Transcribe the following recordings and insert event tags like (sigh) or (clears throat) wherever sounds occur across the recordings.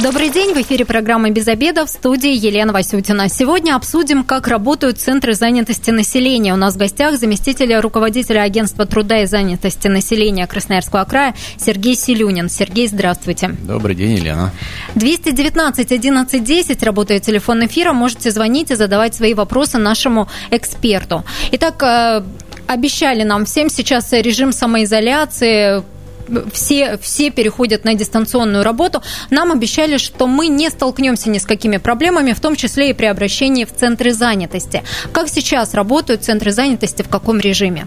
Добрый день, в эфире программы «Без обеда» в студии Елена Васютина. Сегодня обсудим, как работают центры занятости населения. У нас в гостях заместитель руководителя агентства труда и занятости населения Красноярского края Сергей Селюнин. Сергей, здравствуйте. Добрый день, Елена. 219 11 10 работает телефон эфира. Можете звонить и задавать свои вопросы нашему эксперту. Итак, э, обещали нам всем сейчас режим самоизоляции, все, все переходят на дистанционную работу. Нам обещали, что мы не столкнемся ни с какими проблемами, в том числе и при обращении в центры занятости. Как сейчас работают центры занятости, в каком режиме?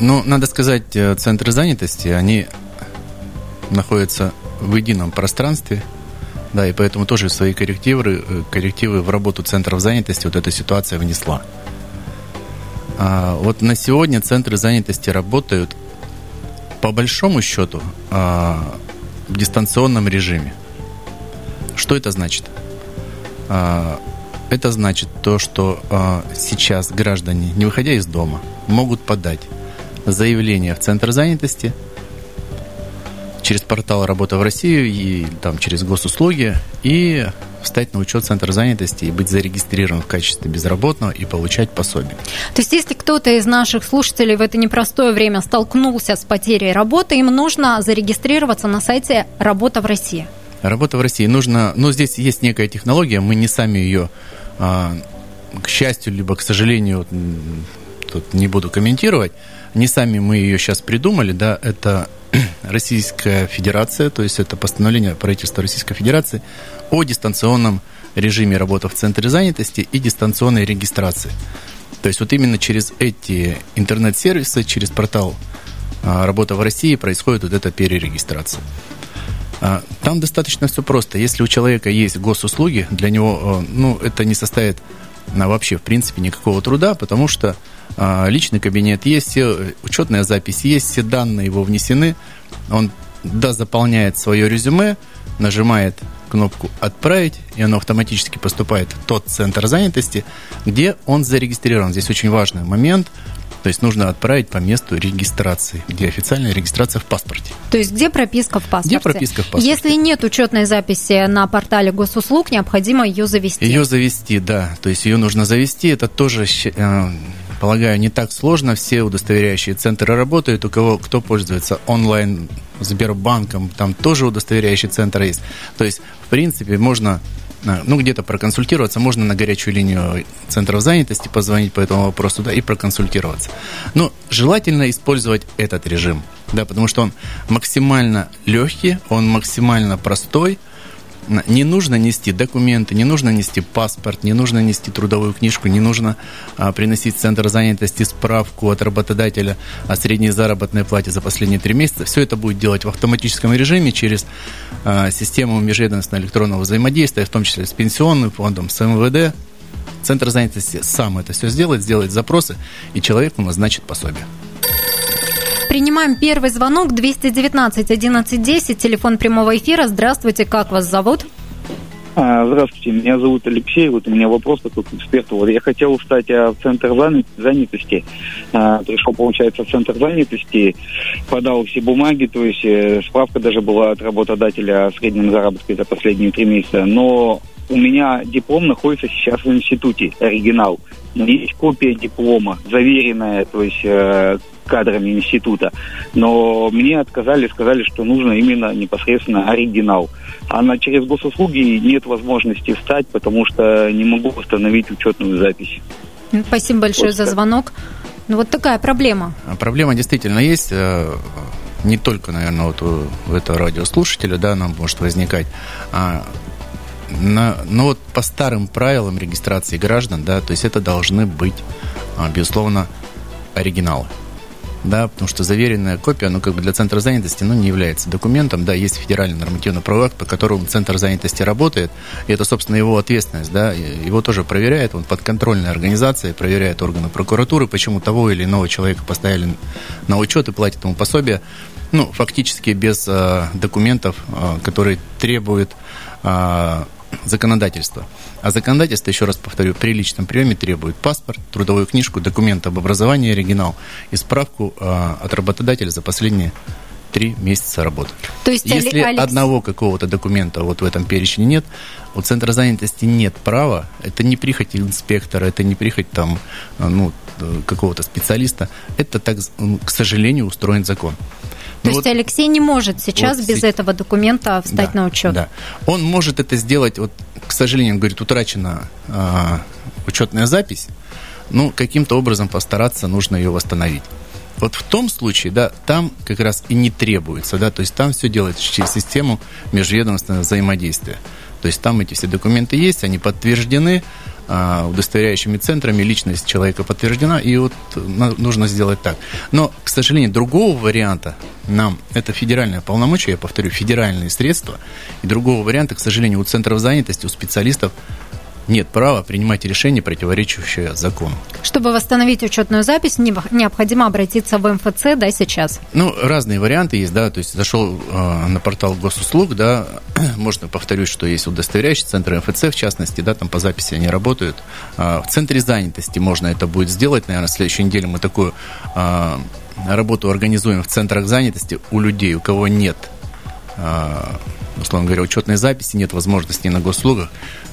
Ну, надо сказать, э, центры занятости, они находятся в едином пространстве, да, и поэтому тоже свои коррективы, э, коррективы в работу центров занятости вот эта ситуация внесла. А вот на сегодня центры занятости работают по большому счету а, в дистанционном режиме. Что это значит? А, это значит то, что а, сейчас граждане, не выходя из дома, могут подать заявление в Центр занятости через портал «Работа в Россию» и там через госуслуги и встать на учет Центра занятости и быть зарегистрирован в качестве безработного и получать пособие. То есть, если кто-то из наших слушателей в это непростое время столкнулся с потерей работы, им нужно зарегистрироваться на сайте «Работа в России». Работа в России нужно, ну здесь есть некая технология, мы не сами ее, а, к счастью, либо к сожалению, тут не буду комментировать, не сами мы ее сейчас придумали, да, это (clears throat) Российская Федерация, то есть это постановление правительства Российской Федерации о дистанционном режиме работы в центре занятости и дистанционной регистрации. То есть вот именно через эти интернет-сервисы, через портал а, «Работа в России» происходит вот эта перерегистрация. А, там достаточно все просто. Если у человека есть госуслуги, для него ну, это не составит вообще, в принципе, никакого труда, потому что а, личный кабинет есть, все, учетная запись есть, все данные его внесены. Он да, заполняет свое резюме, нажимает кнопку «Отправить», и оно автоматически поступает в тот центр занятости, где он зарегистрирован. Здесь очень важный момент. То есть нужно отправить по месту регистрации, где официальная регистрация в паспорте. То есть где прописка в паспорте? Где прописка в паспорте? Если нет учетной записи на портале госуслуг, необходимо ее завести. Ее завести, да. То есть ее нужно завести. Это тоже э, полагаю, не так сложно. Все удостоверяющие центры работают. У кого кто пользуется онлайн Сбербанком, там тоже удостоверяющий центр есть. То есть, в принципе, можно ну, где-то проконсультироваться, можно на горячую линию центров занятости позвонить по этому вопросу, да, и проконсультироваться. Но желательно использовать этот режим, да, потому что он максимально легкий, он максимально простой, не нужно нести документы, не нужно нести паспорт, не нужно нести трудовую книжку, не нужно а, приносить в центр занятости справку от работодателя о средней заработной плате за последние три месяца. Все это будет делать в автоматическом режиме через а, систему межведомственного электронного взаимодействия, в том числе с пенсионным фондом, с МВД. Центр занятости сам это все сделает, сделает запросы, и человеку назначит пособие. Принимаем первый звонок 219 11 10, телефон прямого эфира. Здравствуйте, как вас зовут? А, здравствуйте, меня зовут Алексей. Вот у меня вопрос такой к эксперту. Вот я хотел стать а, в центр занятости. А, пришел, получается, в центр занятости, подал все бумаги, то есть э, справка даже была от работодателя о среднем заработке за последние три месяца. Но у меня диплом находится сейчас в институте, оригинал. Есть копия диплома, заверенная, то есть э, кадрами института. Но мне отказали, сказали, что нужно именно непосредственно оригинал. А на, через госуслуги нет возможности встать, потому что не могу установить учетную запись. Спасибо большое вот за звонок. Ну вот такая проблема. А проблема действительно есть. Э, не только, наверное, вот у этого радиослушателя, да, нам может возникать. А на, но вот по старым правилам регистрации граждан, да, то есть это должны быть, а, безусловно, оригиналы. Да, потому что заверенная копия, ну, как бы для центра занятости, ну, не является документом, да, есть федеральный нормативный акт, по которому центр занятости работает, и это, собственно, его ответственность, да, его тоже проверяет, он подконтрольная организация, проверяет органы прокуратуры, почему того или иного человека поставили на учет и платят ему пособие, ну, фактически без э, документов, э, которые требуют э, законодательство. А законодательство, еще раз повторю, при личном приеме требует паспорт, трудовую книжку, документ об образовании, оригинал и справку э, от работодателя за последние три месяца работы. То есть, Если Алекс... одного какого-то документа вот в этом перечне нет, у Центра занятости нет права, это не прихоть инспектора, это не прихоть там, э, ну, какого-то специалиста, это так, к сожалению, устроен закон. То ну, есть вот, Алексей не может сейчас вот, без этого документа встать да, на учет? Да. Он может это сделать, вот, к сожалению, он говорит, утрачена э, учетная запись, ну, каким-то образом постараться нужно ее восстановить. Вот в том случае, да, там как раз и не требуется, да, то есть там все делается через систему межведомственного взаимодействия. То есть там эти все документы есть, они подтверждены удостоверяющими центрами, личность человека подтверждена, и вот нужно сделать так. Но, к сожалению, другого варианта нам, это федеральное полномочие, я повторю, федеральные средства, и другого варианта, к сожалению, у центров занятости, у специалистов нет права принимать решения, противоречащие закону. Чтобы восстановить учетную запись, необходимо обратиться в МФЦ, да, сейчас? Ну, разные варианты есть, да, то есть зашел э, на портал госуслуг, да, (clears throat) можно повторюсь, что есть удостоверяющий центр МФЦ, в частности, да, там по записи они работают. Э, в центре занятости можно это будет сделать, наверное, в следующей неделе мы такую э, работу организуем в центрах занятости у людей, у кого нет условно говоря, учетной записи, нет возможности на госуслугах,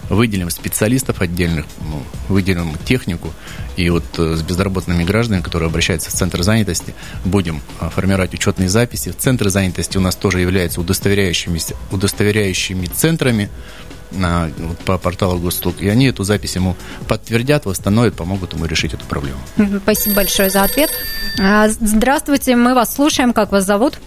выделим специалистов отдельных, ну, выделим технику, и вот э, с безработными гражданами, которые обращаются в Центр занятости, будем э, формировать учетные записи. Центры занятости у нас тоже являются удостоверяющими, удостоверяющими центрами, на, вот, по порталу госуслуг, и они эту запись ему подтвердят, восстановят, помогут ему решить эту проблему. Спасибо большое за ответ. А, здравствуйте, мы вас слушаем. Как вас зовут?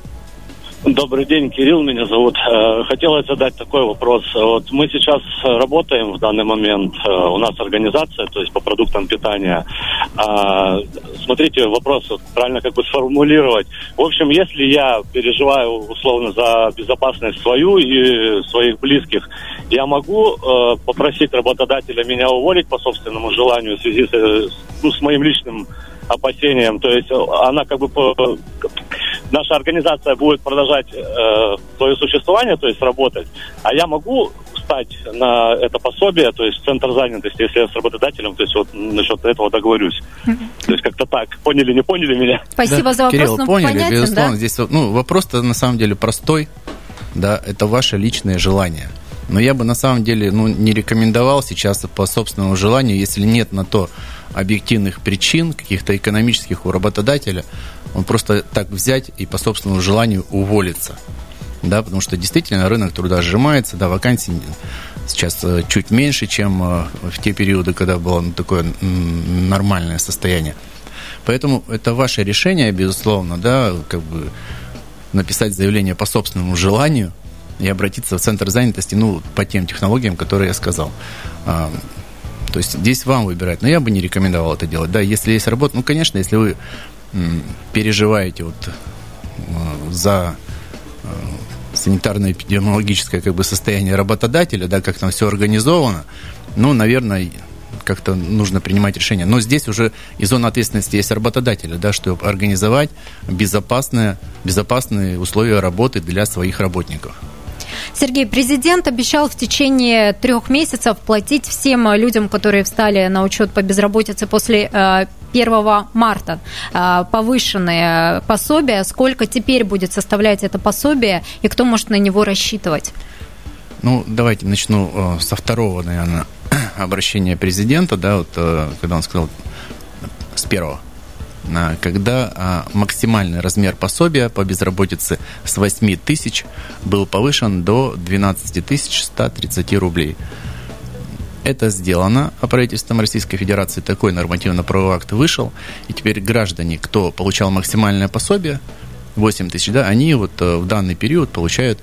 Добрый день, Кирилл меня зовут. Э, хотелось задать такой вопрос. Вот мы сейчас работаем в данный момент, э, у нас организация, то есть по продуктам питания. А, смотрите, вопрос правильно как бы сформулировать. В общем, если я переживаю условно за безопасность свою и своих близких, я могу э, попросить работодателя меня уволить по собственному желанию в связи с, ну, с моим личным опасениям. То есть она как бы наша организация будет продолжать э, свое существование, то есть работать, а я могу встать на это пособие, то есть центр занятости, если я с работодателем, то есть вот насчет этого договорюсь. То есть как-то так. Поняли, не поняли меня? Спасибо да. за вопрос. Кирилл, ну, поняли, понятен, безусловно. Да? Здесь ну, вопрос-то на самом деле простой. Да, это ваше личное желание. Но я бы на самом деле ну, не рекомендовал сейчас по собственному желанию, если нет на то объективных причин, каких-то экономических у работодателя, он просто так взять и по собственному желанию уволиться. Да, потому что действительно рынок труда сжимается, да, вакансий сейчас э, чуть меньше, чем э, в те периоды, когда было ну, такое нормальное состояние. Поэтому это ваше решение, безусловно, да, как бы написать заявление по собственному желанию и обратиться в центр занятости, ну, по тем технологиям, которые я сказал. А, то есть здесь вам выбирать. Но я бы не рекомендовал это делать. Да, если есть работа, ну, конечно, если вы переживаете вот э, за э, санитарно-эпидемиологическое как бы состояние работодателя, да, как там все организовано, ну, наверное, как-то нужно принимать решение. Но здесь уже и зона ответственности есть работодателя, да, чтобы организовать безопасные, безопасные условия работы для своих работников. Сергей, президент обещал в течение трех месяцев платить всем людям, которые встали на учет по безработице после 1 э, марта э, повышенные пособия. Сколько теперь будет составлять это пособие и кто может на него рассчитывать? Ну, давайте начну э, со второго, наверное, (clears throat) обращения президента, да, вот когда он сказал с первого когда а, максимальный размер пособия по безработице с 8 тысяч был повышен до 12 тысяч 130 рублей. Это сделано а правительством Российской Федерации. Такой нормативно-правовой акт вышел. И теперь граждане, кто получал максимальное пособие, 8 тысяч, да, они вот э, в данный период получают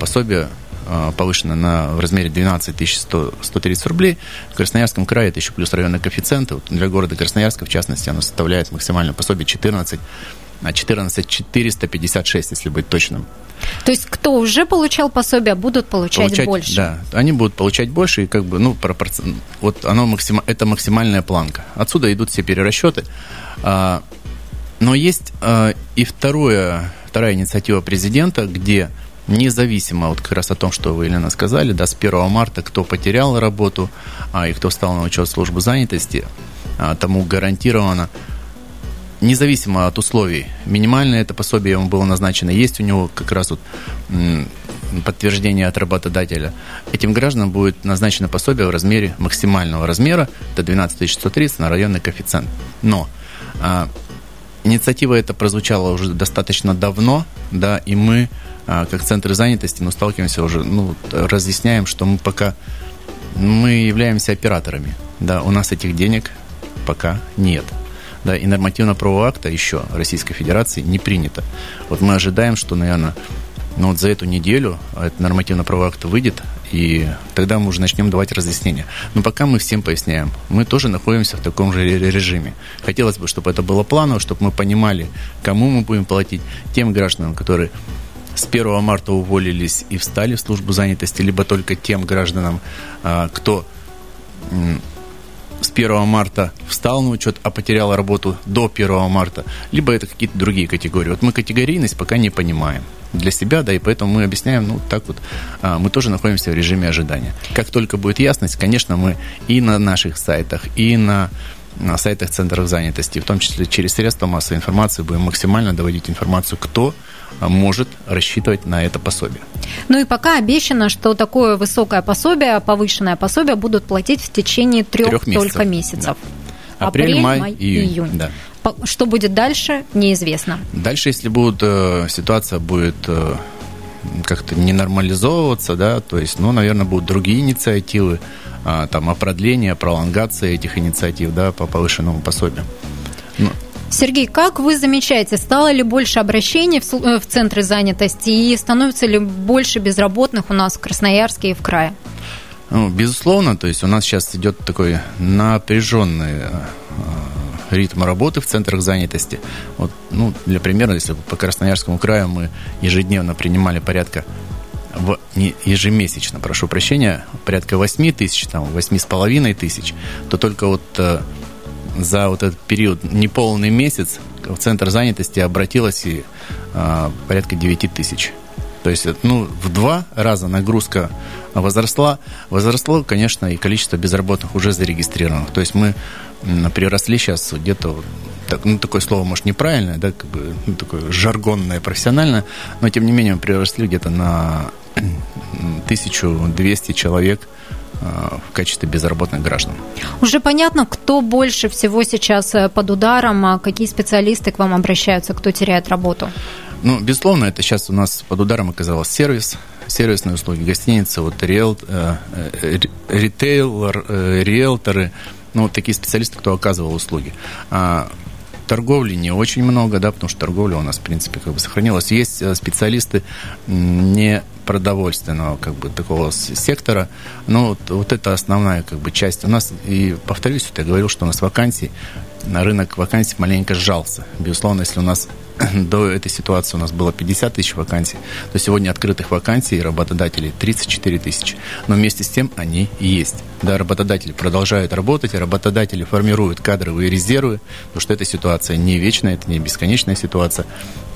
пособие а, повышено на, в размере 12 100, 130 рублей. В Красноярском крае это еще плюс районный коэффициент. Вот для города Красноярска, в частности, оно составляет максимальное пособие 14 на 14 456, если быть точным. То есть кто уже получал пособие, будут получать, получать больше? Да, они будут получать больше, и как бы, ну, пропорцион... вот оно максим... это максимальная планка. Отсюда идут все перерасчеты. А, но есть а, и второе, вторая инициатива президента, где независимо вот как раз о том, что вы, Елена, сказали, да, с 1 марта, кто потерял работу а, и кто встал на учет службы занятости, а, тому гарантировано независимо от условий. Минимальное это пособие ему было назначено. Есть у него как раз вот подтверждение от работодателя. Этим гражданам будет назначено пособие в размере максимального размера до 12 130 на районный коэффициент. Но а, инициатива эта прозвучала уже достаточно давно, да, и мы, как центры занятости, ну, сталкиваемся уже, ну, разъясняем, что мы пока мы являемся операторами, да, у нас этих денег пока нет да, и нормативно-правового акта еще Российской Федерации не принято. Вот мы ожидаем, что, наверное, ну вот за эту неделю этот нормативно-правовой акт выйдет, и тогда мы уже начнем давать разъяснения. Но пока мы всем поясняем, мы тоже находимся в таком же режиме. Хотелось бы, чтобы это было планово, чтобы мы понимали, кому мы будем платить, тем гражданам, которые с 1 марта уволились и встали в службу занятости, либо только тем гражданам, а, кто с 1 марта встал на учет, а потерял работу до 1 марта, либо это какие-то другие категории. Вот мы категорийность пока не понимаем для себя, да, и поэтому мы объясняем, ну, так вот, а, мы тоже находимся в режиме ожидания. Как только будет ясность, конечно, мы и на наших сайтах, и на на сайтах центров занятости, в том числе через средства массовой информации, будем максимально доводить информацию, кто может рассчитывать на это пособие. Ну и пока обещано, что такое высокое пособие, повышенное пособие будут платить в течение трех, трех месяцев. только месяцев. Да. Апрель, Апрель, май, май июнь. июнь. Да. Что будет дальше, неизвестно. Дальше, если будет э, ситуация будет э, как-то не нормализовываться, да, то есть, ну, наверное, будут другие инициативы, э, там, о продлении, о пролонгации этих инициатив, да, по повышенному пособию. Ну, Сергей, как вы замечаете, стало ли больше обращений в, э, в центры занятости и становится ли больше безработных у нас в Красноярске и в крае? Ну, безусловно, то есть у нас сейчас идет такой напряженный э, ритм работы в центрах занятости. Вот, ну, для примера, если по Красноярскому краю мы ежедневно принимали порядка в, не ежемесячно, прошу прощения, порядка 8 тысяч, там, 8,5 тысяч, то только вот э, за вот этот период, неполный месяц, в центр занятости обратилось и а, порядка 9 тысяч. То есть, ну, в два раза нагрузка возросла. Возросло, конечно, и количество безработных уже зарегистрированных. То есть мы приросли сейчас где-то, так, ну, такое слово, может, неправильное, да, как бы, ну, такое жаргонное, профессиональное, но, тем не менее, мы приросли где-то на 1200 человек в качестве безработных граждан. Уже понятно, кто больше всего сейчас э, под ударом, а какие специалисты к вам обращаются, кто теряет работу? Ну, безусловно, это сейчас у нас под ударом оказалось сервис, сервисные услуги, гостиницы, вот риэл, э, ритейлер, риэлторы, ну, вот такие специалисты, кто оказывал услуги. А торговли не очень много, да, потому что торговля у нас, в принципе, как бы сохранилась. Есть специалисты не продовольственного как бы такого сектора. Но вот, вот это основная как бы часть. У нас, и повторюсь, вот я говорил, что у нас вакансий, рынок вакансий маленько сжался. Безусловно, если у нас (clears throat) до этой ситуации у нас было 50 тысяч вакансий, то сегодня открытых вакансий работодателей 34 тысячи. Но вместе с тем они есть. Да, работодатели продолжают работать, работодатели формируют кадровые резервы, потому что эта ситуация не вечная, это не бесконечная ситуация.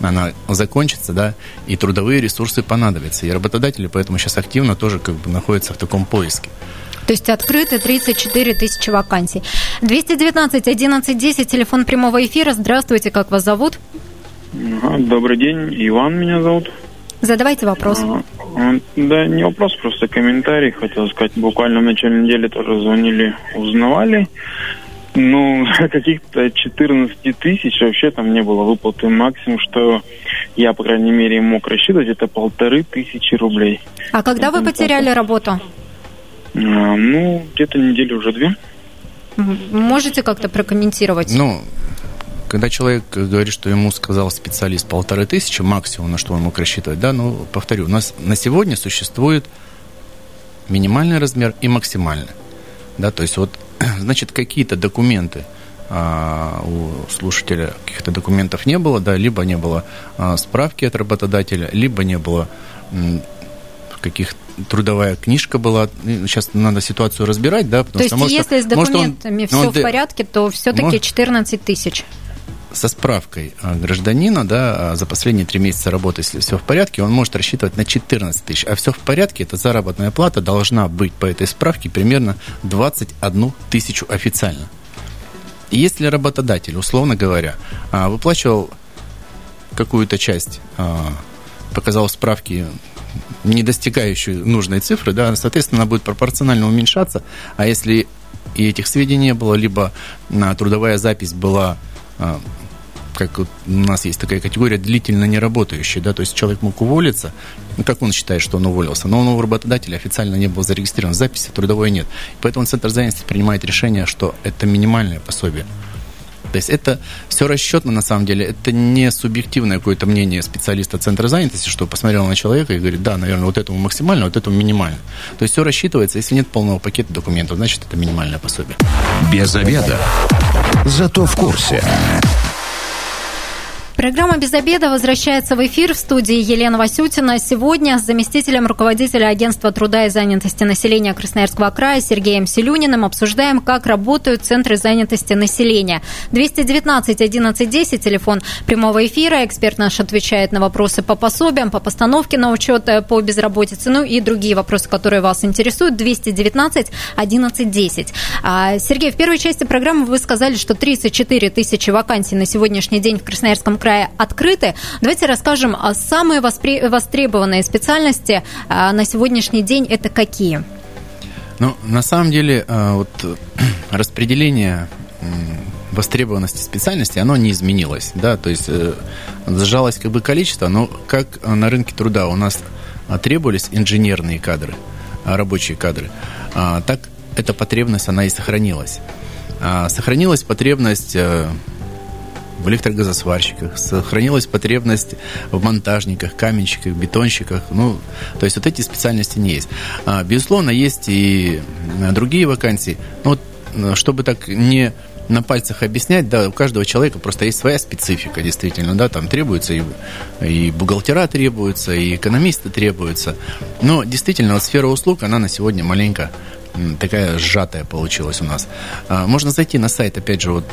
Она закончится, да, и трудовые ресурсы понадобятся. И работодатели поэтому сейчас активно тоже как бы находятся в таком поиске. То есть открыты 34 тысячи вакансий. 219 11 10, телефон прямого эфира. Здравствуйте, как вас зовут? Добрый день, Иван меня зовут. Задавайте вопрос. А, да, не вопрос, просто комментарий. Хотел сказать, буквально в начале недели тоже звонили, узнавали. Ну, (laughs) каких-то 14 тысяч вообще там не было выплаты. Максимум, что я, по крайней мере, мог рассчитывать, это полторы тысячи рублей. А когда это вы потеряли так. работу? А, ну, где-то недели уже две. Можете как-то прокомментировать? Ну, когда человек говорит, что ему сказал специалист полторы тысячи, максимум, на что он мог рассчитывать, да, ну, повторю, у нас на сегодня существует минимальный размер и максимальный. Да, то есть вот, (clears throat) значит, какие-то документы а, у слушателя каких-то документов не было, да, либо не было а, справки от работодателя, либо не было каких трудовая книжка была. Сейчас надо ситуацию разбирать, да, потому то что есть, может, если с документами может он, все он, в порядке, то все-таки 14 тысяч. со справкой гражданина, да, за последние три месяца работы, если все в порядке, он может рассчитывать на 14 тысяч. А все в порядке, это заработная плата должна быть по этой справке примерно 21 тысячу официально. И если работодатель, условно говоря, выплачивал какую-то часть, показал справки не достигающую нужной цифры, да, соответственно, она будет пропорционально уменьшаться. А если и этих сведений не было, либо на трудовая запись была а, как у нас есть такая категория длительно не работающий, да, то есть человек мог уволиться, ну, как он считает, что он уволился, но он у работодателя официально не был зарегистрирован, записи трудовой нет. Поэтому Центр занятости принимает решение, что это минимальное пособие. То есть это все расчетно на самом деле. Это не субъективное какое-то мнение специалиста Центра занятости, что посмотрел на человека и говорит, да, наверное, вот этому максимально, вот этому минимально. То есть все рассчитывается. Если нет полного пакета документов, значит это минимальное пособие. Без обеда. Зато в курсе. Программа «Без обеда» возвращается в эфир в студии Елена Васютина. Сегодня с заместителем руководителя Агентства труда и занятости населения Красноярского края Сергеем Селюниным обсуждаем, как работают центры занятости населения. 219 11 10, телефон прямого эфира. Эксперт наш отвечает на вопросы по пособиям, по постановке на учет э, по безработице, ну и другие вопросы, которые вас интересуют. 219 11 10. Сергей, в первой части программы вы сказали, что 34 тысячи вакансий на сегодняшний день в Красноярском крае края открыты. Давайте расскажем, а самые востребованные специальности а, на сегодняшний день это какие? Ну, на самом деле, а, вот (clears throat) распределение востребованности специальности, оно не изменилось, да, то есть э, сжалось как бы количество, но как на рынке труда у нас требовались инженерные кадры, рабочие кадры, так эта потребность, она и сохранилась. Сохранилась потребность э, в электрогазосварщиках, сохранилась потребность в монтажниках, каменщиках, бетонщиках. Ну, то есть вот эти специальности не есть. А, безусловно, есть и другие вакансии. Но вот, э, чтобы так не на пальцах объяснять, да, у каждого человека просто есть своя специфика, действительно, да, там требуется и, и бухгалтера требуются, и экономисты требуются. Но действительно, вот сфера услуг, она на сегодня маленько такая сжатая получилась у нас. А, можно зайти на сайт, опять же, вот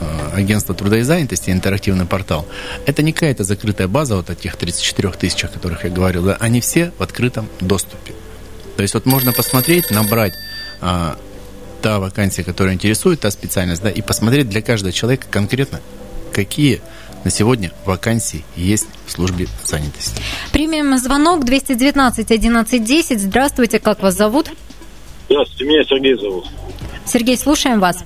э, агентство труда и занятости, интерактивный портал, это не какая-то закрытая база вот этих 34 тысяч, о которых я говорил, да, они все в открытом доступе. То есть вот можно посмотреть, набрать а, та вакансия, которая интересует, та специальность, да, и посмотреть для каждого человека конкретно, какие на сегодня вакансии есть в службе занятости. Примем звонок 219 11 10. Здравствуйте, как вас зовут? Здравствуйте, меня Сергей зовут. Сергей, слушаем вас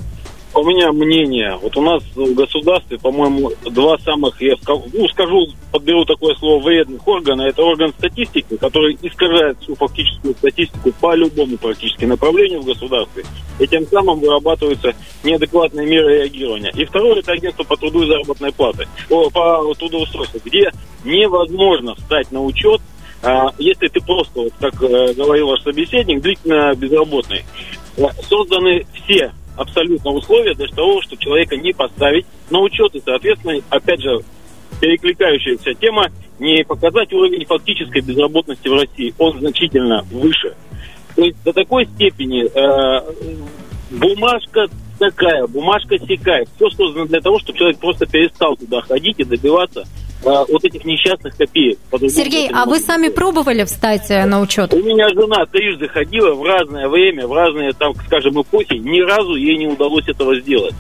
у меня мнение. Вот у нас в государстве, по-моему, два самых, я скажу, ну, скажу, подберу такое слово, вредных органа. Это орган статистики, который искажает всю фактическую статистику по любому практически направлению в государстве. И тем самым вырабатываются неадекватные меры реагирования. И второе, это агентство по труду и заработной платы, по, по трудоустройству, где невозможно встать на учет а, если ты просто, вот, как э, говорил ваш собеседник, длительно безработный. Созданы все абсолютно условия для того, чтобы человека не поставить на учет и, соответственно, опять же, перекликающаяся тема, не показать уровень фактической безработности в России. Он значительно выше. То есть до такой степени э, бумажка такая, бумажка секая. Все создано для того, чтобы человек просто перестал туда ходить и добиваться вот этих несчастных копеек. Сергей, а вы сами пробовали встать э, на учет? У меня жена трижды ходила в разное время, в разные, там, скажем, эпохи. Ни разу ей не удалось этого сделать.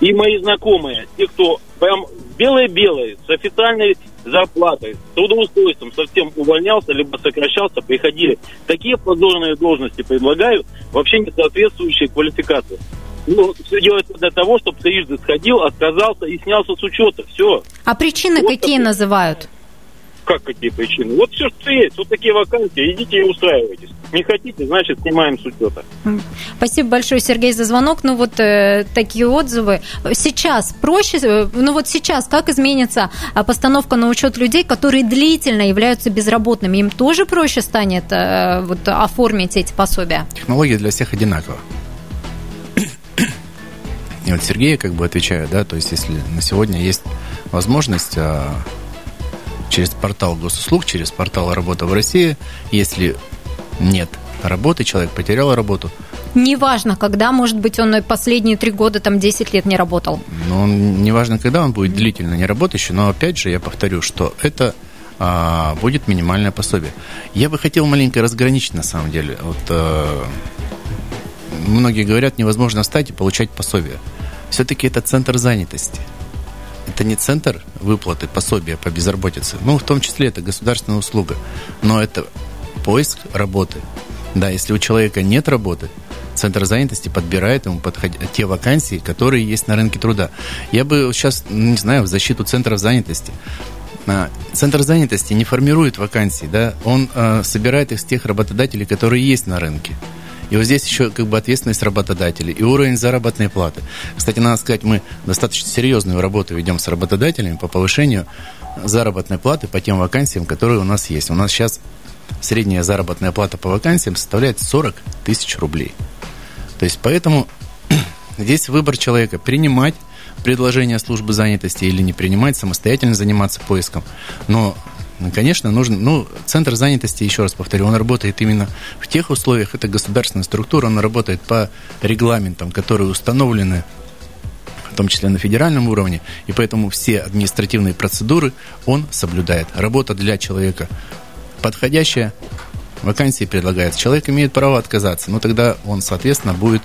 И мои знакомые, те, кто прям белые-белые, с официальной зарплатой, с трудоустройством совсем увольнялся, либо сокращался, приходили. Такие позорные должности предлагают, вообще не соответствующие квалификации. Ну, все делается для того, чтобы трижды сходил, отказался и снялся с учета. Все. А причины вот какие такое. называют? Как какие причины? Вот все, что есть. Вот такие вакансии. Идите и устраивайтесь. Не хотите, значит, снимаем с учета. Спасибо большое, Сергей, за звонок. Ну вот э, такие отзывы. Сейчас проще, э, ну вот сейчас как изменится а, постановка на учет людей, которые длительно являются безработными? Им тоже проще станет э, вот, оформить эти пособия? Технология для всех одинакова. И вот Сергея как бы отвечаю, да, то есть если на сегодня есть возможность а, через портал госуслуг, через портал «Работа в России», если нет работы, человек потерял работу. Неважно, когда, может быть, он последние три года, там, 10 лет не работал. Ну, неважно, когда он будет длительно не работающий, но опять же я повторю, что это а, будет минимальное пособие. Я бы хотел маленько разграничить на самом деле. Вот, а, многие говорят, невозможно встать и получать пособие. Все-таки это центр занятости. Это не центр выплаты пособия по безработице. Ну, в том числе это государственная услуга. Но это поиск работы. Да, если у человека нет работы, Центр занятости подбирает ему подход... те вакансии, которые есть на рынке труда. Я бы сейчас, не знаю, в защиту центров занятости. А, центр занятости не формирует вакансии, да, он э, собирает их с тех работодателей, которые есть на рынке. И вот здесь еще как бы ответственность работодателей и уровень заработной платы. Кстати, надо сказать, мы достаточно серьезную работу ведем с работодателями по повышению заработной платы по тем вакансиям, которые у нас есть. У нас сейчас средняя заработная плата по вакансиям составляет 40 тысяч рублей. То есть поэтому (clears throat) здесь выбор человека принимать предложение службы занятости или не принимать, самостоятельно заниматься поиском. Но конечно, нужно, ну, центр занятости, еще раз повторю, он работает именно в тех условиях, это государственная структура, он работает по регламентам, которые установлены в том числе на федеральном уровне, и поэтому все административные процедуры он соблюдает. Работа для человека подходящая, вакансии предлагается. Человек имеет право отказаться, но тогда он, соответственно, будет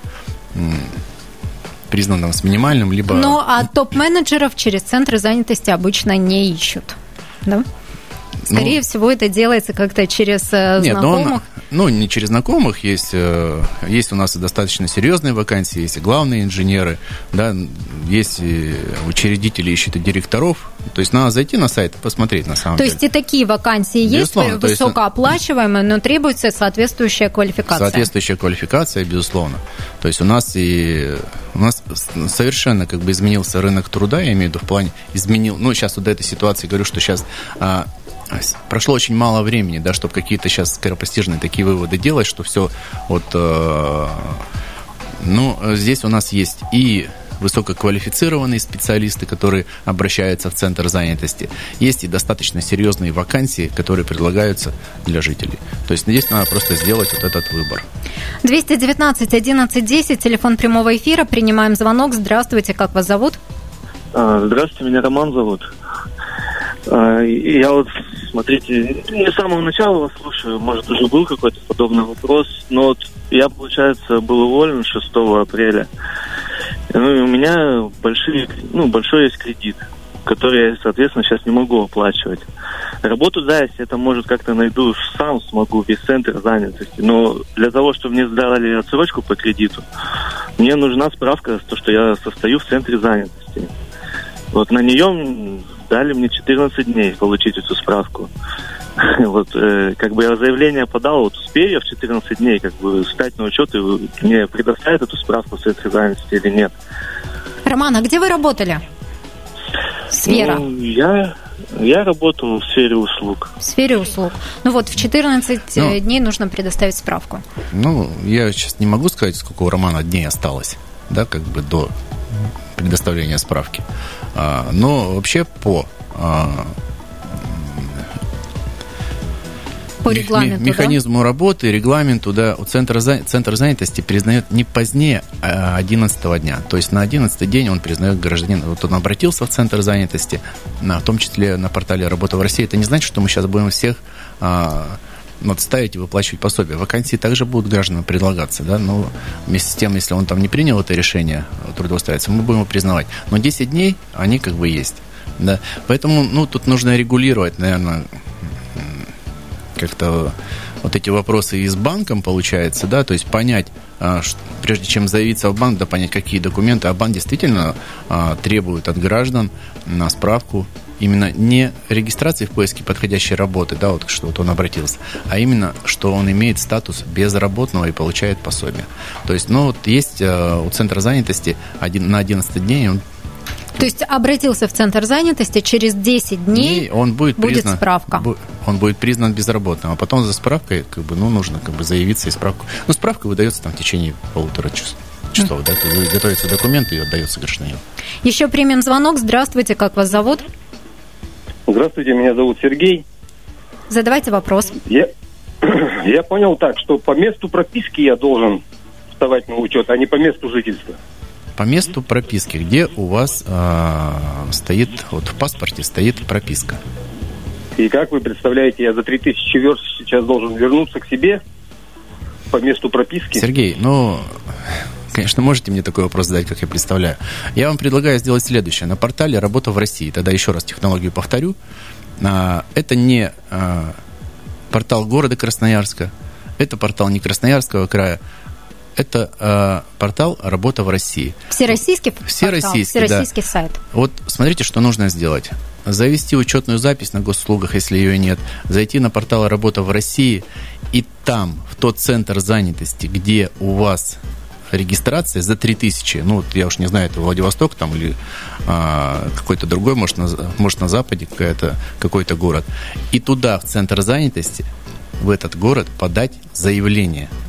признан там, с минимальным, либо... Ну, а топ-менеджеров через центры занятости обычно не ищут, да? Скорее ну, всего, это делается как-то через э, нет, знакомых. Он, ну, не через знакомых. Есть, э, есть у нас достаточно серьезные вакансии, есть и главные инженеры, да, есть и учредители ищут и директоров. То есть надо зайти на сайт и посмотреть на самом то деле. То есть и такие вакансии безусловно, есть, высокооплачиваемые, но требуется соответствующая квалификация. Соответствующая квалификация, безусловно. То есть у нас и у нас совершенно как бы изменился рынок труда, я имею в виду в плане изменил. Ну, сейчас вот до этой ситуации говорю, что сейчас а, прошло очень мало времени, да, чтобы какие-то сейчас скоропостижные такие выводы делать, что все вот... Э, ну, здесь у нас есть и высококвалифицированные специалисты, которые обращаются в центр занятости. Есть и достаточно серьезные вакансии, которые предлагаются для жителей. То есть здесь надо просто сделать вот этот выбор. 219 11 10, телефон прямого эфира. Принимаем звонок. Здравствуйте, как вас зовут? А, здравствуйте, меня Роман зовут. А, я вот, смотрите, не с самого начала вас слушаю, может, уже был какой-то подобный вопрос, но вот я, получается, был уволен 6 апреля. Ну, у меня большие, ну, большой есть кредит, который я, соответственно, сейчас не могу оплачивать. Работу, да, если это, может, как-то найду, сам смогу без центра занятости. Но для того, чтобы мне сдали отсрочку по кредиту, мне нужна справка, то, что я состою в центре занятости. Вот на нее дали мне 14 дней получить эту справку. (laughs) Вот, э, как бы я заявление подал, вот успею я в 14 дней как бы встать на учет и мне предоставят эту справку с этой занятости или нет. Роман, а где вы работали? Сфера. Ну, я, я работал в сфере услуг. В сфере услуг. Ну вот, в 14 ну, дней нужно предоставить справку. Ну, я сейчас не могу сказать, сколько у Романа дней осталось, да, как бы до предоставления справки. А, но вообще по а, по регламенту, механизму да? работы, регламенту, да, у центра, центр занятости признает не позднее 11 а, дня. То есть на 11 день он признает гражданин. Вот он обратился в центр занятости, на, в том числе на портале «Работа в России». Это не значит, что мы сейчас будем всех а, вот ставить и выплачивать пособие. Вакансии также будут гражданам предлагаться, да, но вместе с тем, если он там не принял это решение трудоустраиваться, мы будем его признавать. Но 10 дней, они как бы есть, да. Поэтому, ну, тут нужно регулировать, наверное, как-то вот эти вопросы и с банком, получается, да, то есть понять, а, прежде чем заявиться в банк, да, понять, какие документы, а банк действительно а, требует от граждан на справку именно не регистрации в поиске подходящей работы, да, вот что вот он обратился, а именно, что он имеет статус безработного и получает пособие. То есть, ну, вот есть а, у Центра занятости один, на 11 дней он то есть обратился в центр занятости, через 10 дней он будет, будет признан, справка. Он будет признан безработным, а потом за справкой как бы, ну, нужно как бы заявиться и справку. Ну, справка выдается там в течение полутора часов часов, да, готовятся документы и отдается гражданину. Еще примем звонок. Здравствуйте, как вас зовут? Здравствуйте, меня зовут Сергей. Задавайте вопрос. Я, (clears throat) Я понял так, что по месту прописки я должен вставать на учет, а не по месту жительства. По месту прописки, где у вас э, стоит, вот в паспорте стоит прописка. И как вы представляете, я за 3000 верст сейчас должен вернуться к себе по месту прописки? Сергей, ну, конечно, можете мне такой вопрос задать, как я представляю. Я вам предлагаю сделать следующее. На портале «Работа в России», тогда еще раз технологию повторю, а, это не а, портал города Красноярска, это портал не Красноярского края, это э, портал «Работа в России». Всероссийский Всероссийский, портал, Всероссийский да. сайт. Вот смотрите, что нужно сделать. Завести учетную запись на госуслугах, если ее нет, зайти на портал «Работа в России» и там, в тот центр занятости, где у вас регистрация за 3000, ну, вот я уж не знаю, это Владивосток там или а, какой-то другой, может на, может, на Западе какая-то, какой-то город, и туда, в центр занятости, в этот город подать заявление –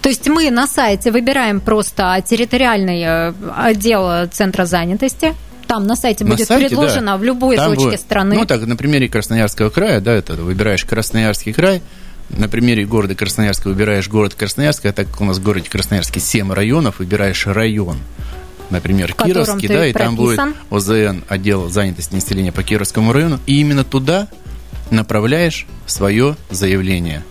то есть мы на сайте выбираем просто территориальный э, отдел Центра занятости, там на сайте будет на сайте, предложено да. в любой Там точке будет, страны. Ну, так, на примере Красноярского края, да, это выбираешь Красноярский край, на примере города Красноярска выбираешь город Красноярск, а так как у нас в городе Красноярске 7 районов, выбираешь район. Например, Кировский, да, и прописан. там будет ОЗН, отдел занятости населения по Кировскому району, и именно туда направляешь свое заявление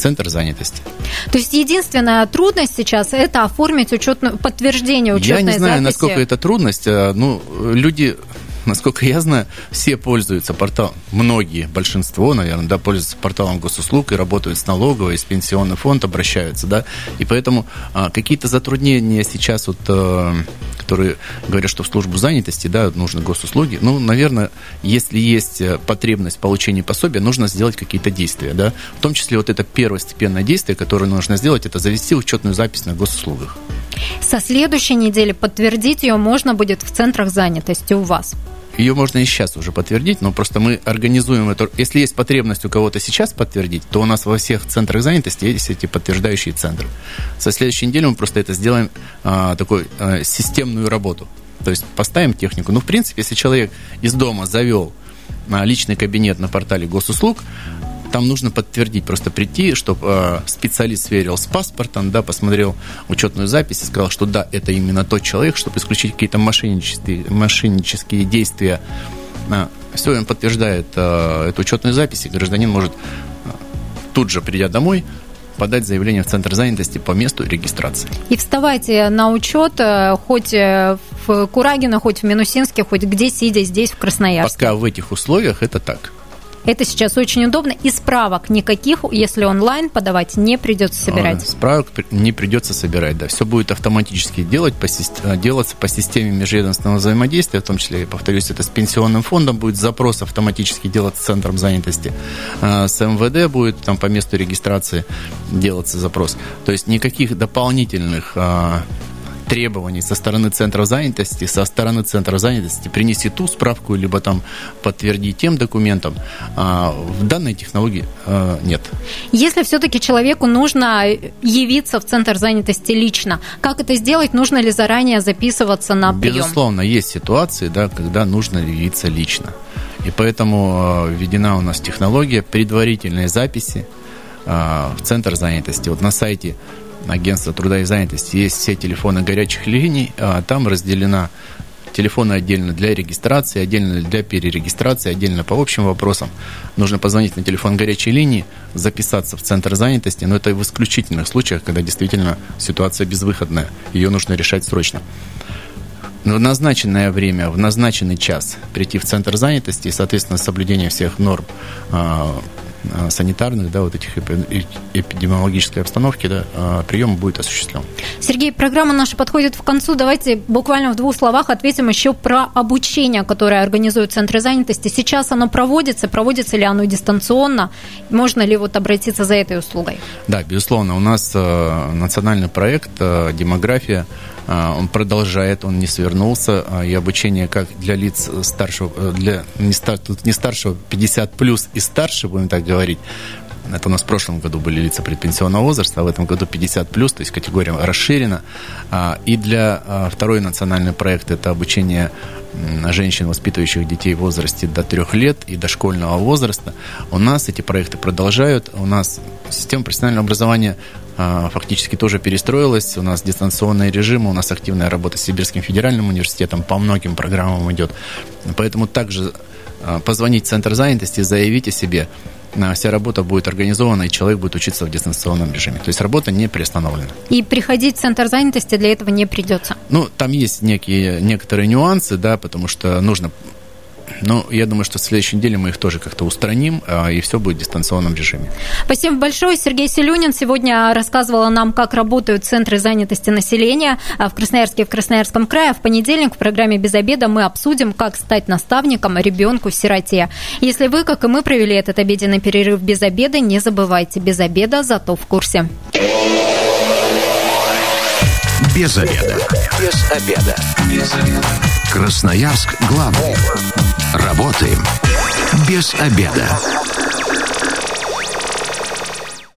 центр занятости. То есть единственная трудность сейчас это оформить учетную, подтверждение учетной записи? Я не знаю, записи. насколько это трудность. А, ну, люди насколько я знаю, все пользуются порталом, многие, большинство, наверное, да, пользуются порталом госуслуг и работают с налоговой, с пенсионный фонд, обращаются, да, и поэтому а, какие-то затруднения сейчас вот, а, которые говорят, что в службу занятости, да, нужны госуслуги, ну, наверное, если есть э, потребность в получении пособия, нужно сделать какие-то действия, да, в том числе вот это первостепенное действие, которое нужно сделать, это завести учетную запись на госуслугах. Со следующей недели подтвердить ее можно будет в центрах занятости у вас. Ее можно и сейчас уже подтвердить, но просто мы организуем это. Если есть потребность у кого-то сейчас подтвердить, то у нас во всех центрах занятости есть эти подтверждающие центры. Со следующей недели мы просто это сделаем а, такой а, системную работу. То есть поставим технику. Ну, в принципе, если человек из дома завел а, личный кабинет на портале госуслуг, там нужно подтвердить, просто прийти, чтобы э, специалист сверил с паспортом, да, посмотрел учетную запись и сказал, что да, это именно тот человек, чтобы исключить какие-то мошеннические, мошеннические действия. А, все, он подтверждает э, эту учетную запись, и гражданин может э, тут же, придя домой, подать заявление в Центр занятости по месту регистрации. И вставайте на учет хоть в Курагино, хоть в Минусинске, хоть где сидя здесь, в Красноярске. Пока в этих условиях это так. Это сейчас очень удобно. И справок никаких, если онлайн подавать, не придется собирать. Справок не придется собирать, да. Все будет автоматически делать по, э, делаться по системе межведомственного взаимодействия, в том числе, я повторюсь, это с пенсионным фондом будет запрос автоматически делаться центром занятости. А, с МВД будет там по месту регистрации делаться запрос. То есть никаких дополнительных а, требований со стороны центра занятости, со стороны центра занятости принести ту справку, либо там подтвердить тем документом, а в данной технологии а, нет. Если все-таки человеку нужно явиться в центр занятости лично, как это сделать? Нужно ли заранее записываться на прием? Безусловно, есть ситуации, да, когда нужно явиться лично. И поэтому а, введена у нас технология предварительной записи а, в центр занятости. Вот на сайте агентства труда и занятости есть все телефоны горячих линий, а там разделена телефоны отдельно для регистрации, отдельно для перерегистрации, отдельно по общим вопросам. Нужно позвонить на телефон горячей линии, записаться в центр занятости, но это в исключительных случаях, когда действительно ситуация безвыходная, ее нужно решать срочно. В назначенное время, в назначенный час прийти в центр занятости и, соответственно, соблюдение всех норм а, санитарных, да, вот этих эпидемиологической обстановки, да, э, прием будет осуществлен. Сергей, программа наша подходит к концу. Давайте буквально в двух словах ответим еще про обучение, которое организуют центры занятости. Сейчас оно проводится, проводится ли оно дистанционно? Можно ли вот обратиться за этой услугой? Да, безусловно. У нас э, национальный проект «Демография» он продолжает, он не свернулся, и обучение как для лиц старшего, для не, стар, не старшего 50 плюс и старше, будем так говорить, Это у нас в прошлом году были лица предпенсионного возраста, а в этом году 50 плюс, то есть категория расширена. А, и для а, второй национальный проект это обучение женщин, воспитывающих детей в возрасте до трех лет и дошкольного возраста. У нас эти проекты продолжают. У нас система профессионального образования а, фактически тоже перестроилась. У нас дистанционный режим, у нас активная работа с Сибирским федеральным университетом по многим программам идет. Поэтому также позвонить в Центр занятости, заявить о себе – вся работа будет организована, и человек будет учиться в дистанционном режиме. То есть работа не приостановлена. И приходить в центр занятости для этого не придется? Ну, там есть некие, некоторые нюансы, да, потому что нужно но я думаю, что в следующей неделе мы их тоже как-то устраним, а, и все будет в дистанционном режиме. Спасибо большое. Сергей Селюнин сегодня рассказывала нам, как работают центры занятости населения а, в Красноярске и в Красноярском крае. В понедельник в программе «Без обеда» мы обсудим, как стать наставником ребенку-сироте. Если вы, как и мы, провели этот обеденный перерыв без обеда, не забывайте, без обеда зато в курсе. Без обеда. Без обеда. Без обеда. Красноярск главный. Работаем без обеда.